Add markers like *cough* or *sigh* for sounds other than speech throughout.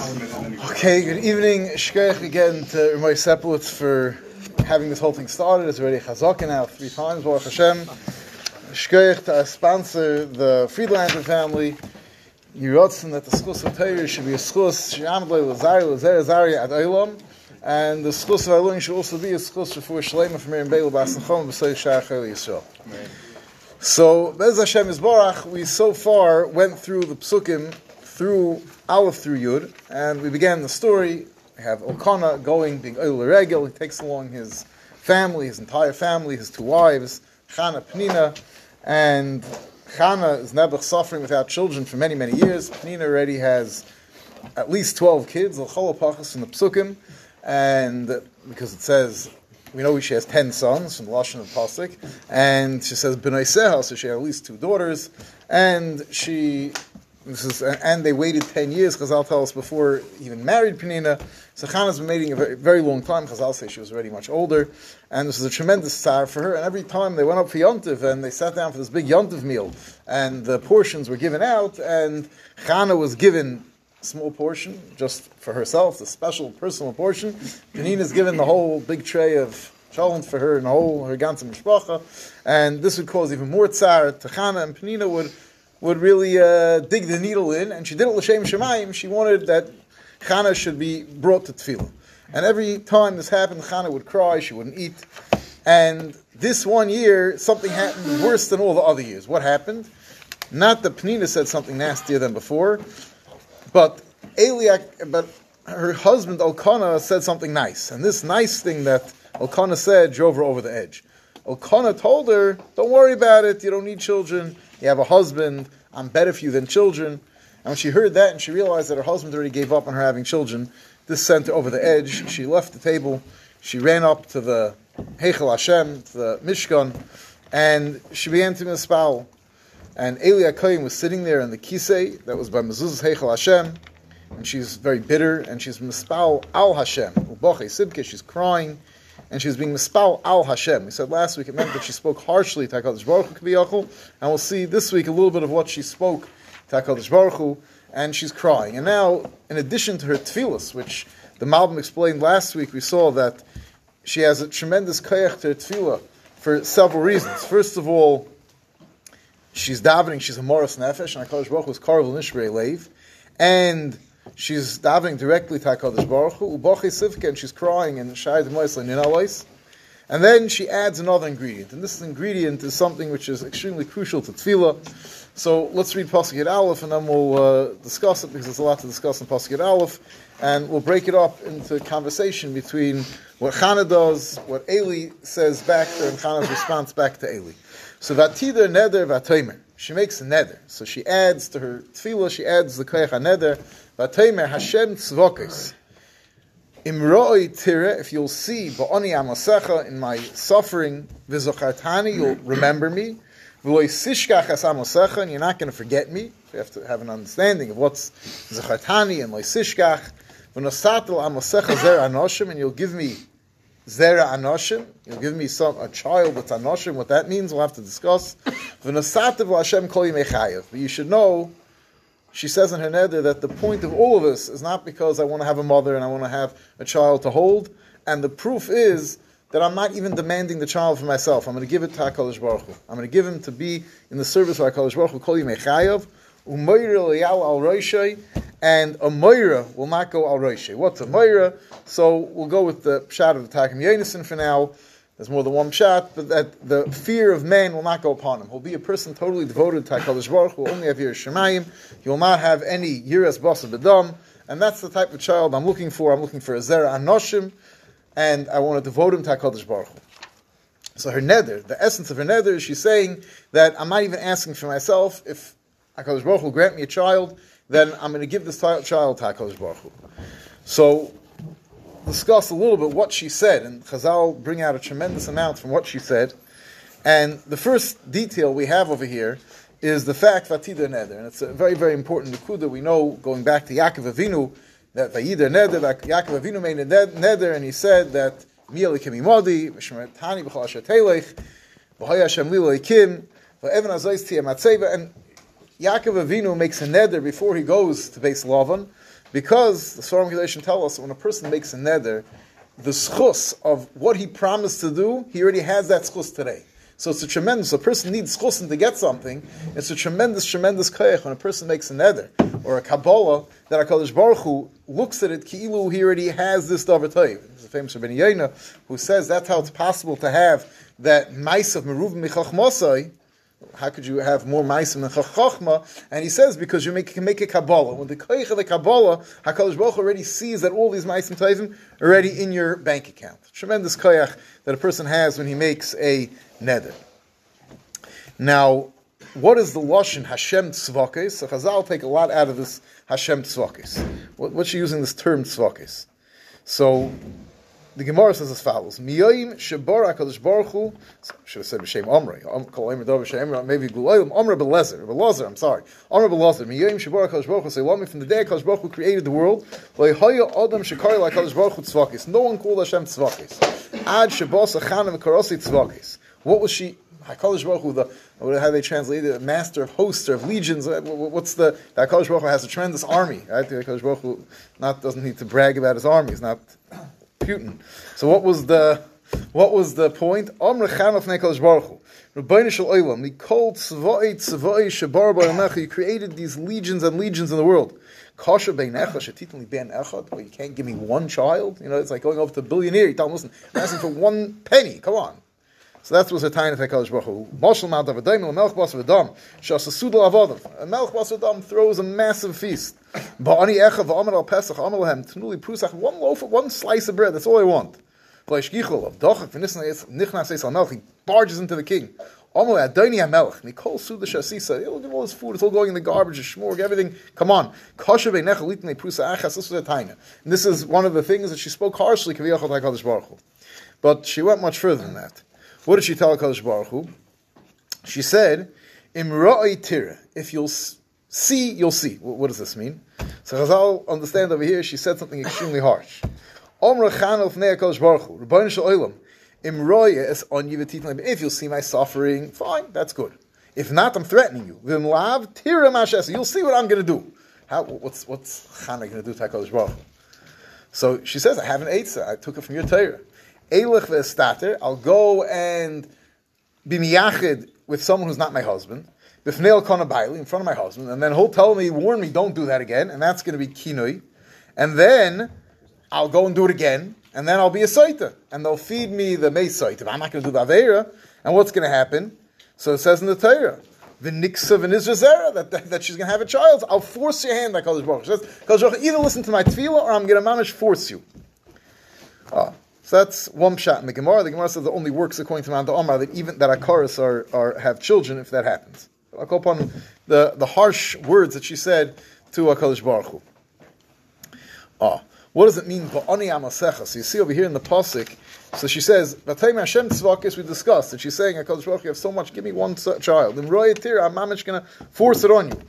Okay, good evening. Shkoyach again to Ramay Sepulitz for having this whole thing started. It's already Chazaka now three times, Baruch Hashem. Shkoyach to our sponsor, the Friedlander family. Yiratzen that the schus of Torah should be a schus, Shiyamdlei Lazari, Lazari, Lazari, Ad Olam. And the schus of Elun should also be a schus for Shalema from Miriam Beilu Basachom, B'say Shach Yisrael. So, Bez Hashem Yisbarach, we so far went through the psukim through Aleph through Yud, and we began the story. We have Elkanah going, being Oil Regel. He takes along his family, his entire family, his two wives, Chana, Pnina, and Chana is Nebuch suffering without children for many, many years. Pnina already has at least 12 kids, L'cholopachas from the Psukim, and because it says, we know she has 10 sons from the Lashon of Pasuk, and she says B'nai Seha, so she had at least two daughters, and she this is, and they waited 10 years, Chazal tell us, before even married Penina. So Chana's been waiting a very, very long time. Chazal say she was already much older. And this was a tremendous star for her. And every time they went up for Yontiv and they sat down for this big Yontiv meal, and the portions were given out, and Chana was given a small portion just for herself, the special personal portion. Penina's given the whole big tray of cholent for her and the whole her ganze mishpacha. And this would cause even more tsar to Chana, and Penina would would really uh, dig the needle in, and she did it l'shem shemayim. She wanted that Chana should be brought to tefillah, and every time this happened, Chana would cry. She wouldn't eat, and this one year something happened worse than all the other years. What happened? Not that Penina said something nastier than before, but Eliak, but her husband Elkanah said something nice, and this nice thing that Elkanah said drove her over the edge. Elkanah told her, "Don't worry about it. You don't need children." You have a husband. I'm better for you than children. And when she heard that and she realized that her husband already gave up on her having children, this sent her over the edge. She left the table. She ran up to the Heichel Hashem, to the Mishkan, and she began to mispowl. And Eli Akoyim was sitting there in the kisei that was by Mezuzah's Heichel Hashem, and she's very bitter, and she's mispowl al Hashem. Uboche Sibke, she's crying and she was being mispal al Hashem. We said last week it meant that she spoke harshly to HaKadosh Baruch and we'll see this week a little bit of what she spoke to HaKadosh Baruch Hu, and she's crying. And now, in addition to her tefillas, which the Malbim explained last week, we saw that she has a tremendous koyach to her tefillah for several reasons. First of all, she's davening, she's a Morris Nefesh, and HaKadosh Baruch Hu is Karvel Nishrei Leiv, and she's davening directly to HaKadosh Baruch Hu, Ubachi Sivke, and she's crying and Shayad Moisla Ninalais. And then she adds another ingredient, and this ingredient is something which is extremely crucial to tefillah. So let's read Pasuk Yud Aleph, and then we'll uh, discuss it because there's a lot to discuss in Pasuk Yud Aleph, and we'll break it up into conversation between what Chana does, what Eli says back to and Chana's response back to Eli. So Vatider Neder Vatoimer. She makes a neder. So she adds to her tefillah, she adds the koyach neder. Vatoimer Hashem tzvokis. Imroi tire, if you'll see ba'oni amasecha in my suffering, v'zochartani, you'll remember me. V'loi sishkach as amasecha, and you're not going to forget me. You have to have an understanding of what's zochartani and loi sishkach. V'nosatel amasecha zer anoshim, and you'll give me Zera Anoshim. You'll give me some a child that's Anoshim. What that means, we'll have to discuss. Hashem But you should know, she says in her neder that the point of all of this is not because I want to have a mother and I want to have a child to hold. And the proof is that I'm not even demanding the child for myself. I'm going to give it to HaKadosh Baruch Hu. I'm going to give him to be in the service of HaKadosh Baruch Hu, Kol Yimei and a Moira will not go al Roishe. What's a Moira? So we'll go with the shot of the Targum Yonason for now. There's more than one shot, but that the fear of man will not go upon him. He'll be a person totally devoted to HaKadosh Baruch Hu, only have Yiras Shemayim. He will not have any Yiras Basa Bedam. And that's the type of child I'm looking for. I'm looking for a Zera Anoshim, and I want to devote him to HaKadosh Baruch Hu. So her neder, the essence of her neder, is she's saying that I'm not even asking for myself. If HaKadosh Baruch Hu grant me a child, then I'm going to give this child to HaKadosh Baruch Hu. So, discuss a little bit what she said, and Chazal bring out a tremendous amount from what she said. And the first detail we have over here is the fact Vatida Neder, and it's a very, very important nekuda. We know, going back to Yaakov Avinu, that Vayida Neder, Yaakov Avinu made a Neder, and he said that Mieli Kemimodi, Tani B'chal Asher Telech, V'hoya Hashem Lila Kim, V'evan Tia and Yaakov Avinu makes a neder before he goes to base Lavan, Because the Svarim Kedeshim tell us when a person makes a neder, the schus of what he promised to do, he already has that schus today. So it's a tremendous, a person needs chusin to get something. It's a tremendous, tremendous koyach when a person makes a neder or a Kabbalah that HaKadosh Baruch Hu looks at it, ki'ilu, he already has this davar toiv. There's a famous Rabbeinu Yonah who says that's how it's possible to have that mice of Meruv Michach Mosai, how could you have more ma'asim than chachma? And he says because you make, make a kabbalah. When the koich of the kabbalah, Hakadosh Baruch already sees that all these ma'asim are already in your bank account. Tremendous koyach that a person has when he makes a neder. Now, what is the lashon Hashem tzvakes? So Chazal take a lot out of this Hashem tzvakes. What, what's she using this term tzvakes? So the Gemara says as follows: Miyoyim shebar Hakadosh Baruch Hu. Should have said b'shem Omri. Kol Omer Dov b'shem Maybe Gulayim Omri b'lezer. B'lezer. I'm sorry. Omri b'lezer. Miyoyim shebar Hakadosh Baruch Hu. Say, "What from the day Hakadosh Baruch Hu created the world, loyhaya Adam shekari Hakadosh Baruch Hu tzvakis. No one called Hashem tzvakis. Ad shabos achanim v'karosi tzvakis. What was she? Hakadosh Baruch Hu, the how they translate it, master of hosts or of legions. Uh, what's the Hakadosh Baruch Hu has a tremendous army, right? The Hakadosh Baruch Hu not doesn't need to brag about his army. He's not Putin. So what was the what was the point? Amr Chanaf Nekadosh Baruch. Rabbeinu Shel Olam, the called Tzvoi Tzvoi Shabar Ba'amecha. You created these legions and legions in the world. Kasha bein echad, shetitli ben echad. Well, you can't give me one child. You know, it's like going over to a billionaire. You tell him, listen, I'm asking for one penny. Come on. So that was a time of Hakadosh Baruch Hu. Moshel Mount Avadayim Melch Bas V'Dam Shas Sudal Avodav. And Melch Bas V'Dam throws a massive feast. Ba'ani Echa V'Amar Al Pesach Amar Lahem Tnuli Prusach. One loaf, one slice of bread. That's all I want. V'Ishkichol of Dochak V'Nisna Nichnas Eis Melch. He barges into the king. Amar Adoni HaMelch. Mikol Suda Shasisa. He'll give all his food. It's all going in the garbage. The shmorg, everything. Come on. Kasha Be'Necha Litnei Prusa Achas. This was a taina. And this is one of the things that she spoke harshly. Kaviyachot Hakadosh Baruch. But she went much further than that. What did she tell Hakadosh Baruch Hu? She said, "Imra'i tira." If you'll see, you'll see. What does this mean? So Chazal understand over here. She said something extremely harsh. Omra on If you'll see my suffering, fine, that's good. If not, I'm threatening you. V'imlav tira mashes. You'll see what I'm going to do. How, what's what's going to do to Hakadosh Baruch? So she says, I have an eitzah. I took it from your Torah. Eilich ve'estater, I'll go and be miyachid with someone who's not my husband, b'fneil kona baili, in front of my husband, and then he'll tell me, warn me, don't do that again, and that's going to be kinui. And then I'll go and do it again, and then I'll be a saita, and they'll feed me the meisait. If I'm not going to do the avera, and what's going to happen? So it says in the Torah, the niksa v'nizrazera, that, that, that she's going to have a child. I'll force your hand, like Kodesh Baruch. She says, either listen to my tefillah, or I'm going to manage force you. Oh. So that's one shot in the Gemara. The Gemara says it only works according to Mount Omar that even that Akaris are, are have children if that happens. I'll go upon the, the harsh words that she said to Hakadosh Baruch Hu. Ah, what does it mean? So you see over here in the pasuk. So she says, "Vatayim Hashem tzvakis." We discussed that she's saying, "Hakadosh Baruch you have so much. Give me one child." And royatir, I'm mamish to force it on you.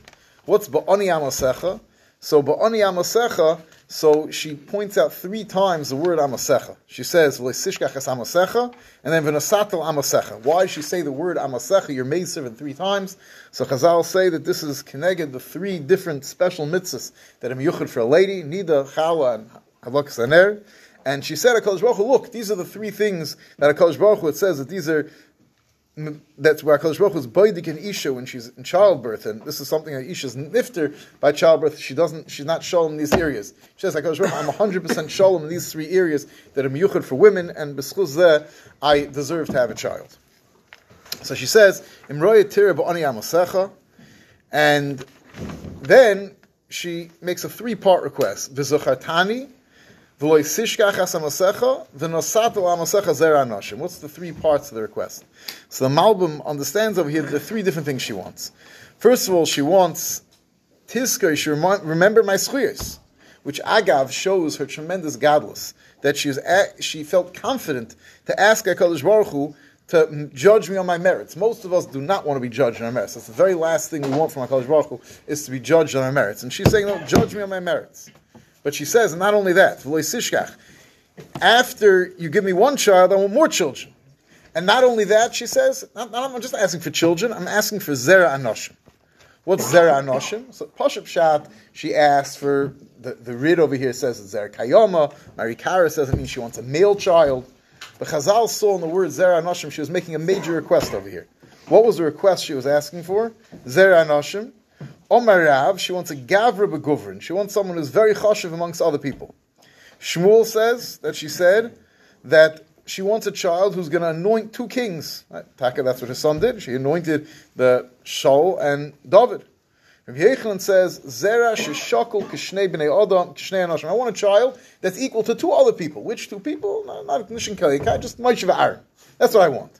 What's ba'ani amasecha? So ba'ani amasecha so she points out three times the word amasecha. She says, V'leisishkachas amasecha, and then v'nasatel amasecha. Why does she say the word amasecha, your maid servant, three times? So Chazal say that this is connected the three different special mitzvahs that are miyuchad for a lady, nida, chala, and halakas. And she said, HaKadosh Baruch Hu, look, these are the three things that HaKadosh Baruch Hu, it says that these are that's where HaKadosh Baruch Hu is baidik in Isha when she's in childbirth, and this is something that Isha's nifter by childbirth. She doesn't, she's not shalom in these areas. She says, HaKadosh Baruch I'm 100% shalom in these three areas that are miyuchad for women, and b'schuz I deserve to have a child. So she says, Imroya tira ba'ani amasecha, and then she makes a three-part request. V'zuchatani, What's the three parts of the request? So the Malbim understands over here the three different things she wants. First of all, she wants Tiska, she remember my schuyas, which Agav shows her tremendous godless, that she, was she felt confident to ask HaKadosh Baruch Hu to judge me on my merits. Most of us do not want to be judged on our merits. That's the very last thing we want from HaKadosh Baruch Hu, is to be judged on our merits. And she's saying, no, judge me on my merits. But she says, not only that, after you give me one child, I want more children. And not only that, she says, not, not, I'm just asking for children, I'm asking for Zera Anoshim. What's Zera Anoshim? So Pashup Shat, she asked for the, the Rid over here says it's Zera Kayoma. Marikara says it means she wants a male child. But Chazal saw in the word Zera Anoshim, she was making a major request over here. What was the request she was asking for? Zera Anoshim. Omar Rav, she wants a Gavra Beguvrin. She wants someone who's very chashiv amongst other people. Shmuel says that she said that she wants a child who's going to anoint two kings. Right? Taka, that's what her son did. She anointed the Shaul and David. Rabbi Yochanan says, Zera sheshakol kishnei b'nei adam kishnei anoshim. I want a child that's equal to two other people. Which two people? No, not Nishin Kalikai, just Moshe Aaron. That's what I want.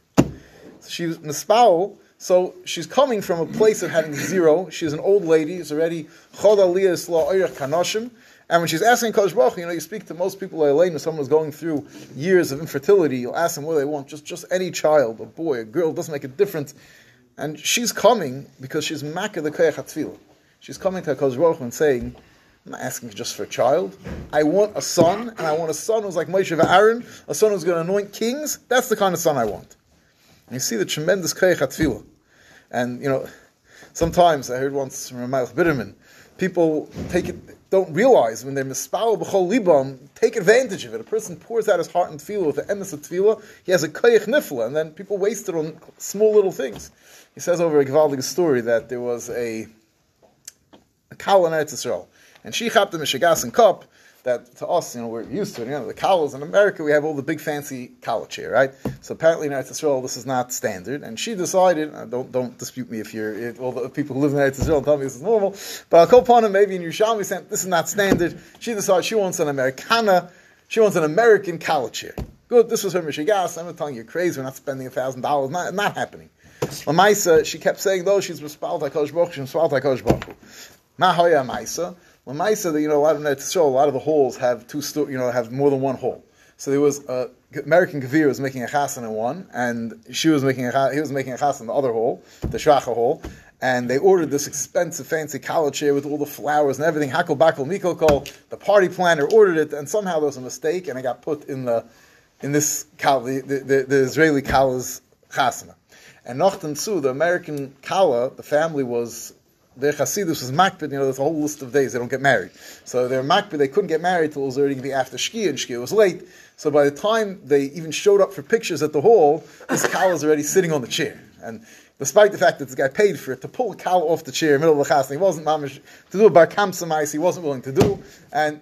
So was Mispao, so she's coming from a place of having zero. She's an old lady. She's already kanoshim. And when she's asking Kodesh Baruch, you know, you speak to most people, Elaine, if someone's going through years of infertility, you'll ask them what they want. Just, just any child, a boy, a girl, doesn't make a difference. And she's coming because she's Makkah the Koyach HaTfilah. She's coming to Kodesh Baruch and saying, I'm not asking just for a child. I want a son, and I want a son who's like Moshe Aaron, a son who's going to anoint kings. That's the kind of son I want. And you see the tremendous Koyach HaTfilah. And, you know, sometimes I heard once from Ramayach Bitterman, people take it, don't realize when they're b'chol libam, take advantage of it. A person pours out his heart and tefillah with the emes of tefillah, he has a koyach nifla, and then people waste it on small little things. He says over a Givaldig story that there was a, a cow in Eretz Yisrael, and she chapped him a shagas and cup, that to us, you know, we're used to it. You know, the cows in America, we have all the big fancy cowl chair, right? So apparently in Eretz Yisrael, this is not standard. And she decided, uh, don't don't dispute me if you're, if, all the people who live in Eretz Yisrael tell me this is normal, but I'll call upon maybe in Yerushalmi saying, this is not standard. She decided she wants an Americana, she wants an American cowl chair. Good, this was her Mishigas. I'm not telling you, crazy, we're not spending a thousand dollars, not not happening. Lamaisa, she kept saying, though, she's respaldai Kosh Baruch, she's respaldai Kosh Baruch. Mahoya Maisa, Lamaisa, you know, a lot of Eretz a lot of the halls have two, you know, have more than one hall. So there was uh, a American Kavir was making a chasen in one, and she was making a he was making a chasen in the other hall, the Shacha hall, and they ordered this expensive, fancy college chair with all the flowers and everything. Hakel Bakel Mikokol, the party planner ordered it, and somehow there was a mistake, and it got put in the in this the, the, the Israeli Kala's chasana. And Nochten Su, the American Kala, the family was their Hasidus was makbid, you know, there's a whole list of days they don't get married. So they're makbid, they couldn't get married till it was already going to be after Shkia, and Shkia was late. So by the time they even showed up for pictures at the hall, this cow was already sitting on the chair. And despite the fact that this guy paid for it, to pull a cow off the chair in the middle of the chas, he wasn't mamish, to do a bar kamsamais, he wasn't willing to do. And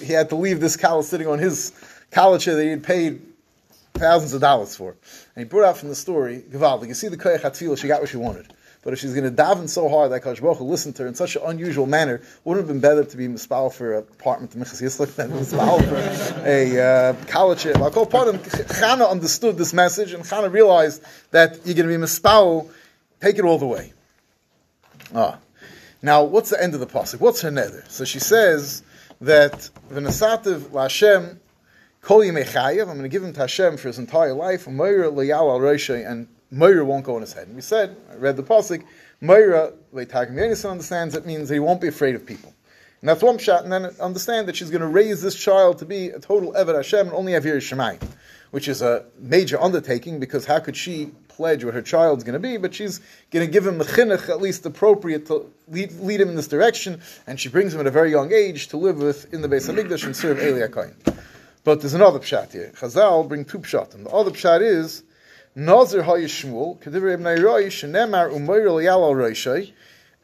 he had to leave this cow sitting on his cow chair that he had paid thousands of dollars for. And he brought out from the story, Gavaldi, you see the koyach she got what she wanted. But if she's going to daven so hard that Kosh Baruch listened to her in such an unusual manner, wouldn't have been better to be mispal for an apartment to Michas Yislach than mispal for a uh, college. Like all part of Chana understood this message, and Chana realized that you're going to be mispal, take it all the way. Ah. Now, what's the end of the pasuk? What's her nether? So she says that v'nasativ la'Hashem kol yimei I'm going to give him to Hashem for his entire life. And Moira won't go on his head. And we said, I read the pasuk, Moira, Leitagim Yonason understands it means that he won't be afraid of people. And that's one shot, and then understand that she's going to raise this child to be a total Eved Hashem and only have Yiras Shemayim, which is a major undertaking because how could she pledge what her child's going to be? But she's going to give him the chinuch at least appropriate to lead, lead, him in this direction, and she brings him at a very young age to live with in the Beis Hamikdash and serve Eli But there's another pshat here. Chazal bring two pshat, and the other pshat is Nazir Hayishmul, Kedivrei Ibn Shenemar Umoir Yal Roishai,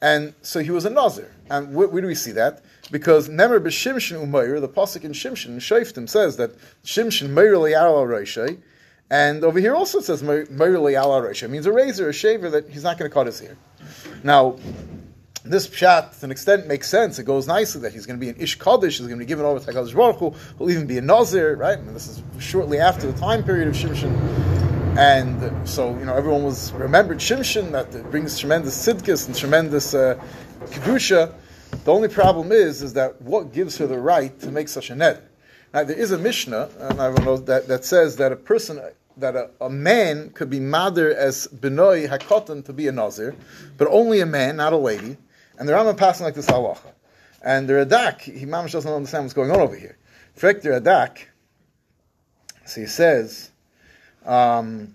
and so he was a Nazir. And where, where, do we see that? Because Nemer b'Shimshin Umoir, the pasuk in Shimshin, Shaftim says that Shimshin Moir Yal Roishai, and over here also it says Moir Yal Roishai, means a razor, a shaver that he's not going to cut his hair. Now, this pshat, to an extent, makes sense. It goes nicely that he's going to be an ish kaddish. He's going to be given over to Hakadosh Baruch Hu. He'll even be a nazir, right? This is shortly after the time period of Shimshin. And so, you know, everyone was remembered Shimshon, that brings tremendous sidkis and tremendous uh, kedusha. The only problem is, is that what gives her the right to make such a net? Now, there is a Mishnah, and I don't know, that, that says that a person, that a, a man could be mother as benoi hakotan to be a nazir, but only a man, not a lady. And the Rambam passing like this halacha. And the Radak, he mamish doesn't understand what's going on over here. In the Radak, so he says, um,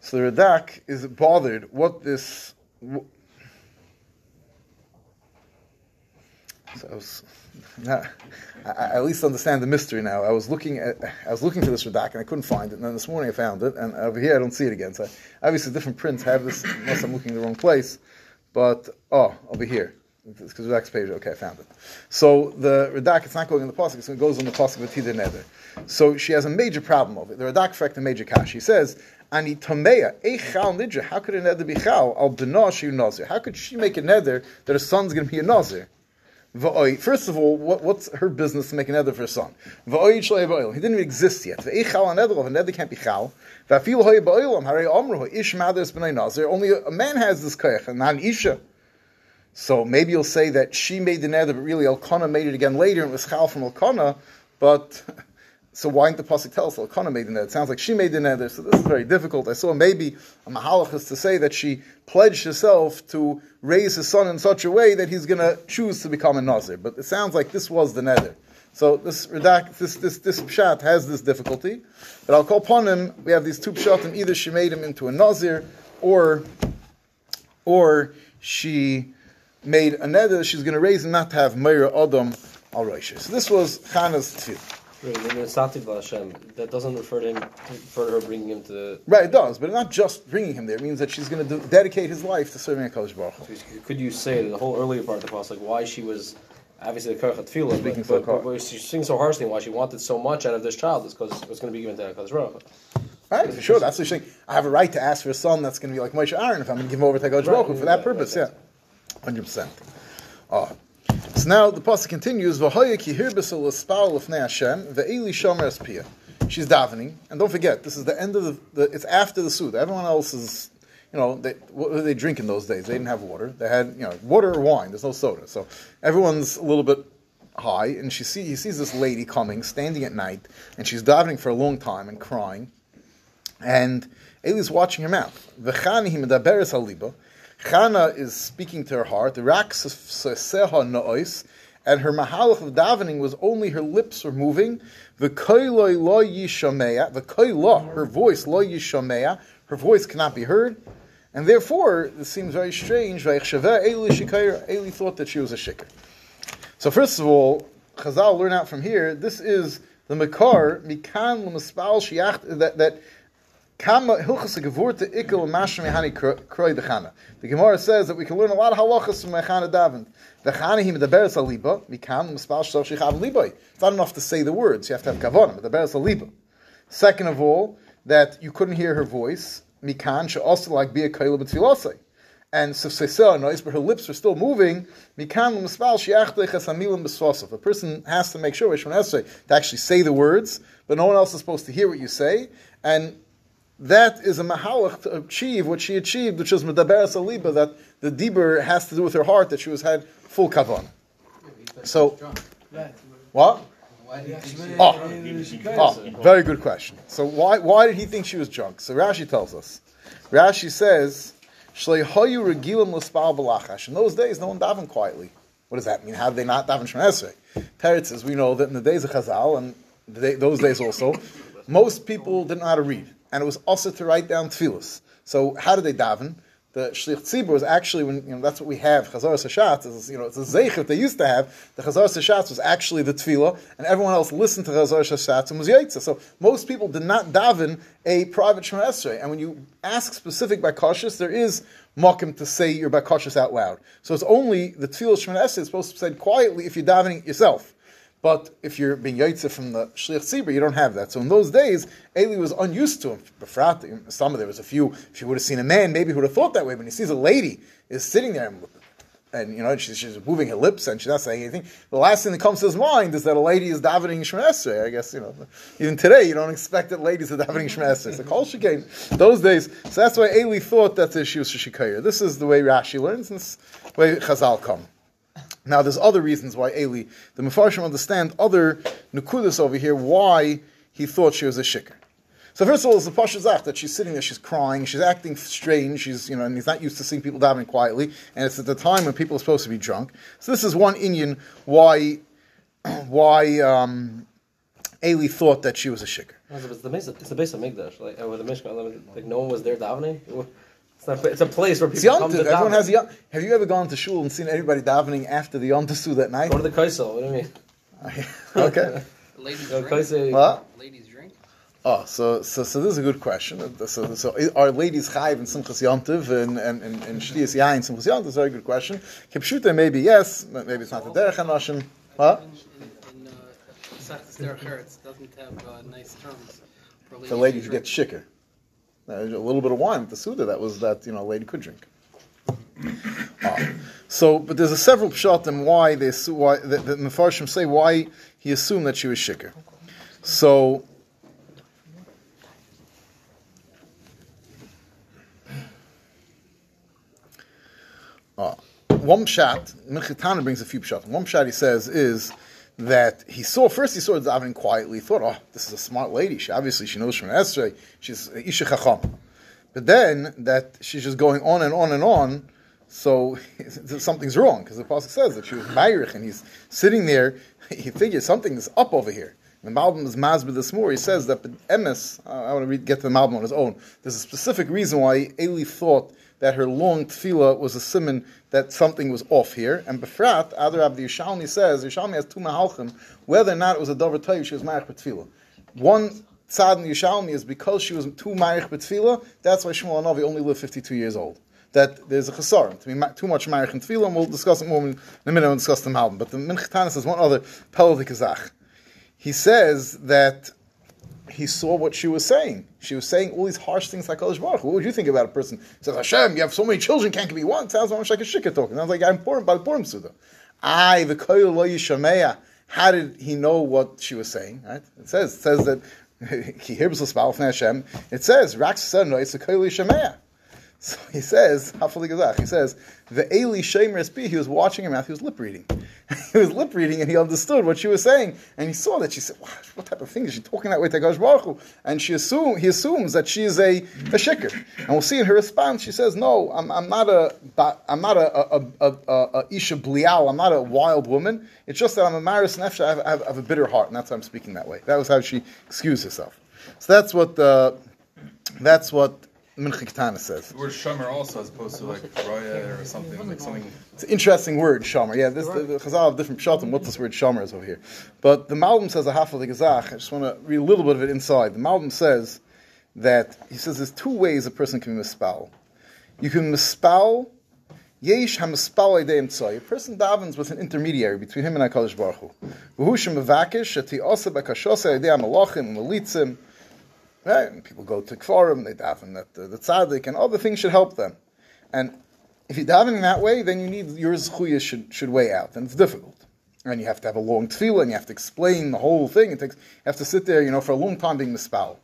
so the Radak is bothered what this. Wh- so I was *laughs* I, I, at least understand the mystery now. I was looking at I was looking for this Radak and I couldn't find it, and then this morning I found it, and over here I don't see it again. So obviously different prints have this unless I'm looking in the wrong place. But oh, over here because the next page. Okay, I found it. So the Radak, it's not going in the pasuk; it goes on the pasuk with Tider Neder. So she has a major problem of it. The Radak correct a major kash. He says, "Ani tameya echal nidra. How could a neder be chal al b'nosh nazir? How could she make a neder that her son's going to be a nazir?" First of all, what, what's her business to make a neder for her son? He didn't even exist yet. A neder can't be chal. Only a man has this koyach, and not an isha. So maybe you'll say that she made the neder, but really Elkanah made it again later, and it was chal from Elkanah. But *laughs* so why didn't the pasuk tell us Elkanah made the neder? It sounds like she made the neder. So this is very difficult. I saw maybe a mahalach is to say that she pledged herself to raise his son in such a way that he's going to choose to become a nazir. But it sounds like this was the neder. So this Radak, this this this pshat has this difficulty. But I'll call upon him. We have these two pshatim. Either she made him into a nazir, or or she made a neder she's going to raise him not to have Meir Adam al Rosh. So this was Chana's tefillah. Right, that doesn't refer to him, refer to her bringing him to. Right, it does, but not just bringing him there. It means that she's going to dedicate his life to serving Hakadosh Baruch Hu. Could you say the whole earlier part of the pasuk, like why she was obviously the Kerchat Tefillah, but, so but, but she sings so harshly, why she wanted so much out of this child is because it was going to be given to Hakadosh Baruch Hu. Right, for sure. That's the thing. I have a right to ask for a son that's going to be like Moshe Aaron if I'm going to give him over to Hakadosh Baruch Hu for that purpose. Yeah. Hundred percent. Oh. So now the pasuk continues. She's davening, and don't forget, this is the end of the. the it's after the suit. Everyone else is, you know, they, what did they drink in those days? They didn't have water. They had, you know, water or wine. There's no soda, so everyone's a little bit high. And she see, he sees this lady coming, standing at night, and she's davening for a long time and crying, and Eli's watching her mouth. Chana is speaking to her heart. And her mahalach of davening was only her lips were moving. The koiloi lo yishameya, the koilo, her voice lo yishameya, her voice cannot be heard, and therefore this seems very strange. Eli thought that she was a shikr. So first of all, Chazal learn out from here. This is the makar mikan the Gemara says that we can learn a lot of halachas from Mechana Davin. It's not enough to say the words; you have to have kavanah. The beres aliba. Second of all, that you couldn't hear her voice. Mikan she also like be a b'tfilosei. And so noise, but her lips are still moving. Mikan A person has to make sure to actually say the words, but no one else is supposed to hear what you say. And that is a mahalach to achieve what she achieved, which is medaber saliba, that the dibur has to do with her heart, that she was had full kavan. So, what? Oh, oh, very good question. So why, why did he think she was drunk? So Rashi tells us. Rashi says, In those days, no one davened quietly. What does that mean? How did they not daven Shemon Teretz says, we know that in the days of Chazal, and those days also, most people didn't know how to read and it was also to write down tefillas. So how did they daven? The shlich tzibur was actually when you know that's what we have. Chazar Sashatz is you know it's a zeichet they used to have. The Chazar Sashatz was actually the tefillah, and everyone else listened to Chazar Sashatz and was yaitza. So most people did not daven a private Shema. And when you ask specific by cautious, there is makim to say your bakashas out loud. So it's only the tefillah Shema is supposed to be said quietly if you're davening yourself. But if you're being yaitza from the shliach tzibur, you don't have that. So in those days, Eli was unused to him. Befrat, some of there was a few. If you would have seen a man, maybe he would have thought that way. But he sees a lady is sitting there and, and you know she's, she's, moving her lips and she's not saying anything. The last thing that comes to his mind is that a lady is davening Shemesre. I guess you know even today you don't expect that ladies are davening Shemesre. It's a kol shekain those days. So that's why Eli thought that she was shikayir. This is the way Rashi learns, and this way Chazal come. Now, there's other reasons why Eli, the Mefarshim understand other nukudas over here, why he thought she was a shikr. So first of all, it's the Pasha that she's sitting there, she's crying, she's acting strange, she's, you know, and he's not used to seeing people davening quietly, and it's at the time when people are supposed to be drunk. So this is one Indian why, *clears throat* why, um, thought that she was a shikr. It's the base of, Mikdash, like with the Mishkan, like no one was there davening. It's, not, it's a place where people come to Everyone daven. has yom. Have you ever gone to shul and seen everybody davening after the yom tesu that night? Go to the Kaisel. What do you mean? *laughs* okay. Ladies drink. Kaisel. What? Ladies drink. Oh, so so so this is a good question. So, so are ladies chayiv in Simchas Yontiv and and and, and Shliyas Yain Simchas Yontiv? Is a very good question. Kipshuta maybe yes, but maybe it's not the derech hanashim. What? In, in uh, Sachs Derech Eretz doesn't have uh, nice terms for ladies. The lady to to get shikker. Uh, a little bit of wine the Suda, that was that, you know, a lady could drink. Ah. so, but there's a several pshatim why they why the, the Mefarshim say why he assumed that she was shikker. So, ah, one pshat, Minchitana brings a few pshat. One pshat he says is that he saw first he saw her davening quietly. Thought, oh, this is a smart lady. She obviously she knows from Esrei. She's isha chacham. But then that she's just going on and on and on. So *laughs* something's wrong because the pasuk says that she was Mayrich and he's sitting there. *laughs* He figures something is up over here. The Malbim is Mazbid this more. He says that Emes, I want to read, get to the Malbim on his own. There's a specific reason why Eli thought that her long tefillah was a simon that something was off here. And Befrat, Adarab, the Yishalmi says, Yishalmi has two mahalchim, whether or not it was a Dover she was Marich B'tefillah. One tzad in the Yishalmi is because she was too Marich B'tefillah, that's why Shmuel Navi only lived 52 years old. That there's a chesaron, to be too much Marich and Tefillah, and we'll discuss it more in a minute when we discuss the Malbim. But the Minchatanis says one other Pelah Kazach. He says that he saw what she was saying. She was saying all these harsh things like oh, Kodesh Baruch. What would you think about a person says, Hashem, you have so many children, can't give me one? Sounds almost like a shikah talking. Sounds like I'm Purim by the Purim Suda. I, the Koyel Lo Yishameya. How did he know what she was saying? Right? It says, it says that *laughs* he hears the from Hashem. It says, Rax no, it's the Koyel Yishameya. So he says, he says, the Eli Shemer he was watching her mouth, he was lip reading. *laughs* he was lip reading and he understood what she was saying. And he saw that she said, wow, what type of thing is she talking that way to Baruch Hu? And she assume, he assumes that she is a, a shikr. And we'll see in her response, she says, no, I'm, I'm not a, I'm not a, a, a, a, Isha Blial, I'm not a wild woman. It's just that I'm a Maris Nefesh, I have, I have, I have a bitter heart, and that's why I'm speaking that way. That was how she excused herself. So that's what, that's what Says. The word shomer also as opposed to like raya or something like something. It's an interesting word, shomer. Yeah, this, the, the Chazal have different pshatim what this word shomer is over here. But the Malbim says a half of the Gazach. I just want to read a little bit of it inside. The Malbim says that he says there's two ways a person can misspell. You can mispal. Yesh hamispal edeim tzoy. A person davens with an intermediary between him and Hakadosh Baruch Hu. V'hu shemavakish ati osa bakashosa edei. Right? And people go to Kfarim, they daven that the, the tzaddik and other things should help them. And if you're davening that way, then you need your zchuyah should, should weigh out, and it's difficult. And you have to have a long tefillah, and you have to explain the whole thing. It takes you have to sit there, you know, for a long time being mispal.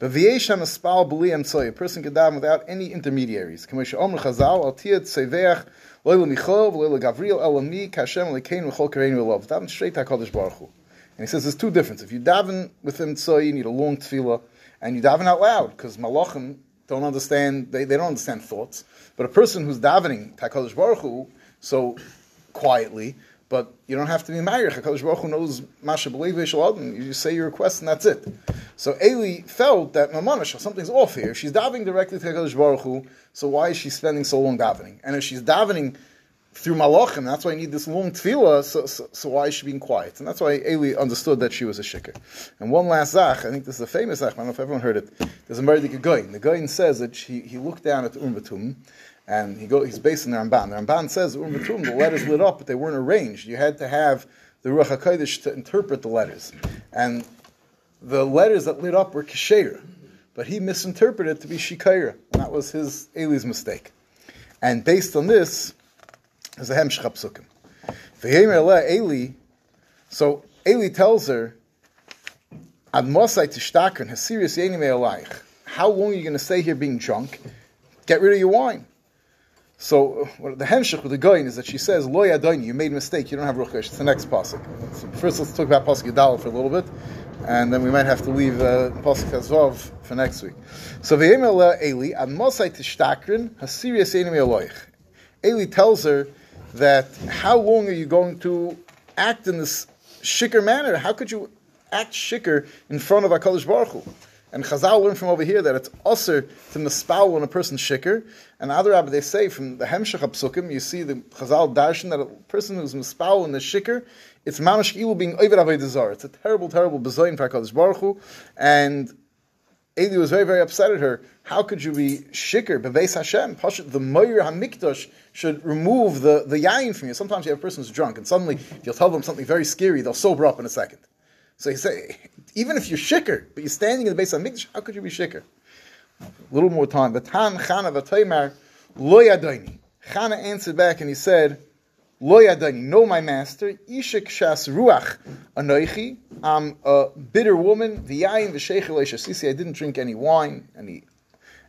But v'yesha mispal b'li and soy, a person can daven without any intermediaries. K'moshe omer chazal al tiyat seveach loyla michov loyla gavriel elami kashem lekein v'chol karein v'lov. Daven straight Hakadosh Baruch Hu. And he says there's two differences. If you daven with him tzoy, you need a long tefillah, and you daven out loud because malachim don't understand. They, they don't understand thoughts. But a person who's davening Hakadosh Baruch Hu, so quietly, but you don't have to be married. Hakadosh Baruch Hu knows Masha B'lev You say your request and that's it. So Eli felt that Mamanash, something's off here. She's davening directly to Hakadosh Baruch Hu. So why is she spending so long davening? And if she's davening through malachim. That's why I need this long tefillah. So, so, so, why is she being quiet? And that's why Eli understood that she was a shikr. And one last zach. I think this is a famous zach. I don't know if everyone heard it. There's a Merdik Goyin. The Gaon says that he, he looked down at umm the Urvatum, and he go, he's based in the Ramban. The Ramban says umm the Urvatum, the letters lit up, but they weren't arranged. You had to have the Ruach Hakodesh to interpret the letters, and the letters that lit up were Kesher, but he misinterpreted it to be Shikaira. And that was his Eli's mistake. And based on this, is a hemshch psukim. Eli, so Eli tells her, Ad tishtakrin, hasirius yenime alaych. How long are you going to stay here being drunk? Get rid of your wine. So well, the hemshich with the Gaon is that she says, Lo yadoni, you made a mistake, you don't have ruchesh. It's the next pasuk. So first let's talk about pasuk Yadal for a little bit, and then we might have to leave uh, pasuk Hazvav for next week. So v'yemel Eli, ad tishtakrin, hasirius yenime alaych. Eli tells her that how long are you going to act in this shikr manner? How could you act shikr in front of HaKadosh Baruch Hu. And Chazal learned from over here that it's usher to mispal when a person's shikr. And other rabbi they say from the Hemshech Psukim, you see the Chazal darshan that a person who's mispal in the shikr, it's mamash ilu being over avodah It's a terrible, terrible bezoin for Hakadosh Baruch Hu. And Eli was very, very upset at her. How could you be shikr beveis Hashem? The Moyer Hamikdash should remove the the yain from you. Sometimes you have a person who's drunk, and suddenly if you'll tell them something very scary, they'll sober up in a second. So you say, even if you're shikr, but you're standing in the base of Mikdash, how could you be shikr? A little more time. Vatan Chana v'toymar lo yadayni. Chana answered back and he said, Lo yadayni, know my master, ishik shas ruach anoichi. I'm a bitter woman. V'yayin v'sheichel Sisi. I didn't drink any wine, any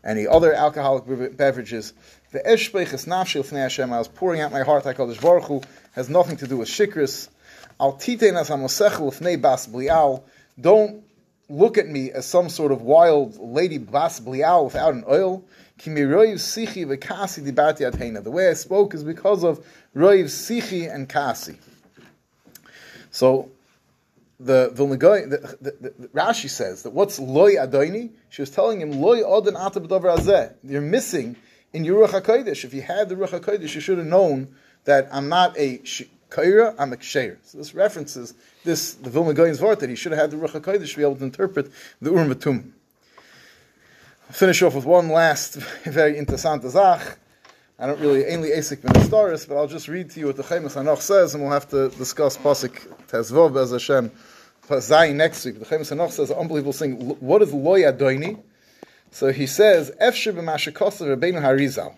any other alcoholic beverages. The eshbeiches nafshil fnei Hashem. I was pouring out my heart. I call this Baruch Hu. Has nothing to do with shikris. Al titein as hamosechul bas blial. Don't look at me as some sort of wild lady bas blial without an oil. The way I spoke is because of roiv sichi and kasi. So the Vilna Gaon, the, the, the, Rashi says that what's loy adoini? She was telling him loy odin atab azeh. You're missing in your Ruach Hakodesh. If you had the Ruach Hakodesh, you should have known that I'm not a Kaira, I'm a Ksheir. So this references this, the Vilna Gaon's Vart, that he should have had the Ruach HaKodesh to be able to interpret the Urim finish off with one last *laughs* very interessant zach. I don't really ainly Asik Ministaris, but I'll just read to you what the Chemus Hanoch says, and we'll have to discuss Pasik Tezvov Bez Hashem Zayin next week. The Chemus Hanoch says an unbelievable thing. What is Loy Adoini? So he says, Efshir b'mashakosav Rabbeinu Harizal.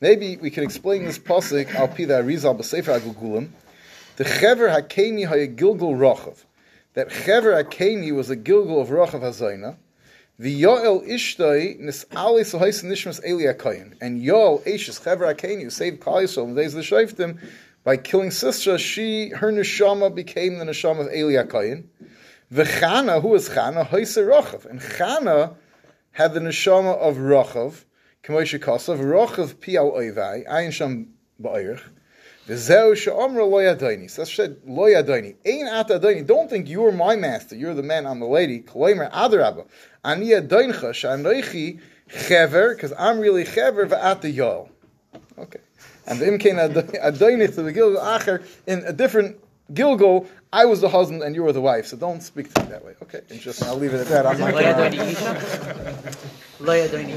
Maybe we can explain this pasuk al pi the Harizal b'sefer Agugulim the Chever Hakeni Gilgul Rochav. That Chever Hakeni was a Gilgul of Rochav Hazayna. The Yoel Ishtoi Nis'ali Sohais Nishmas Eli Akayin. And Yoel Eishis Chever Hakeni, who saved Kal Yisrael in the days of the by killing Sisra, she, her neshama became the neshama of Eli The Chana, who was Chana? Hoise Rochav. And Chana had the neshama of Rochav, Kemoshe Kosav, Rochav Pial Oivai, Ayin Sham Ba'irich. V'zeu she'omra lo yadayni. So said lo yadayni. Ein at adayni. Don't think you're my master. You're the man. I'm the lady. Kleimer adarabba. Ani adayncha sha'anoichi chever because I'm really chever v'at the yol. Okay. And the imkein adayni to the gilgal acher in a different gilgal. I was the husband and you were the wife. So don't speak to me that way. Okay. Interesting. I'll leave it at that. I'm not.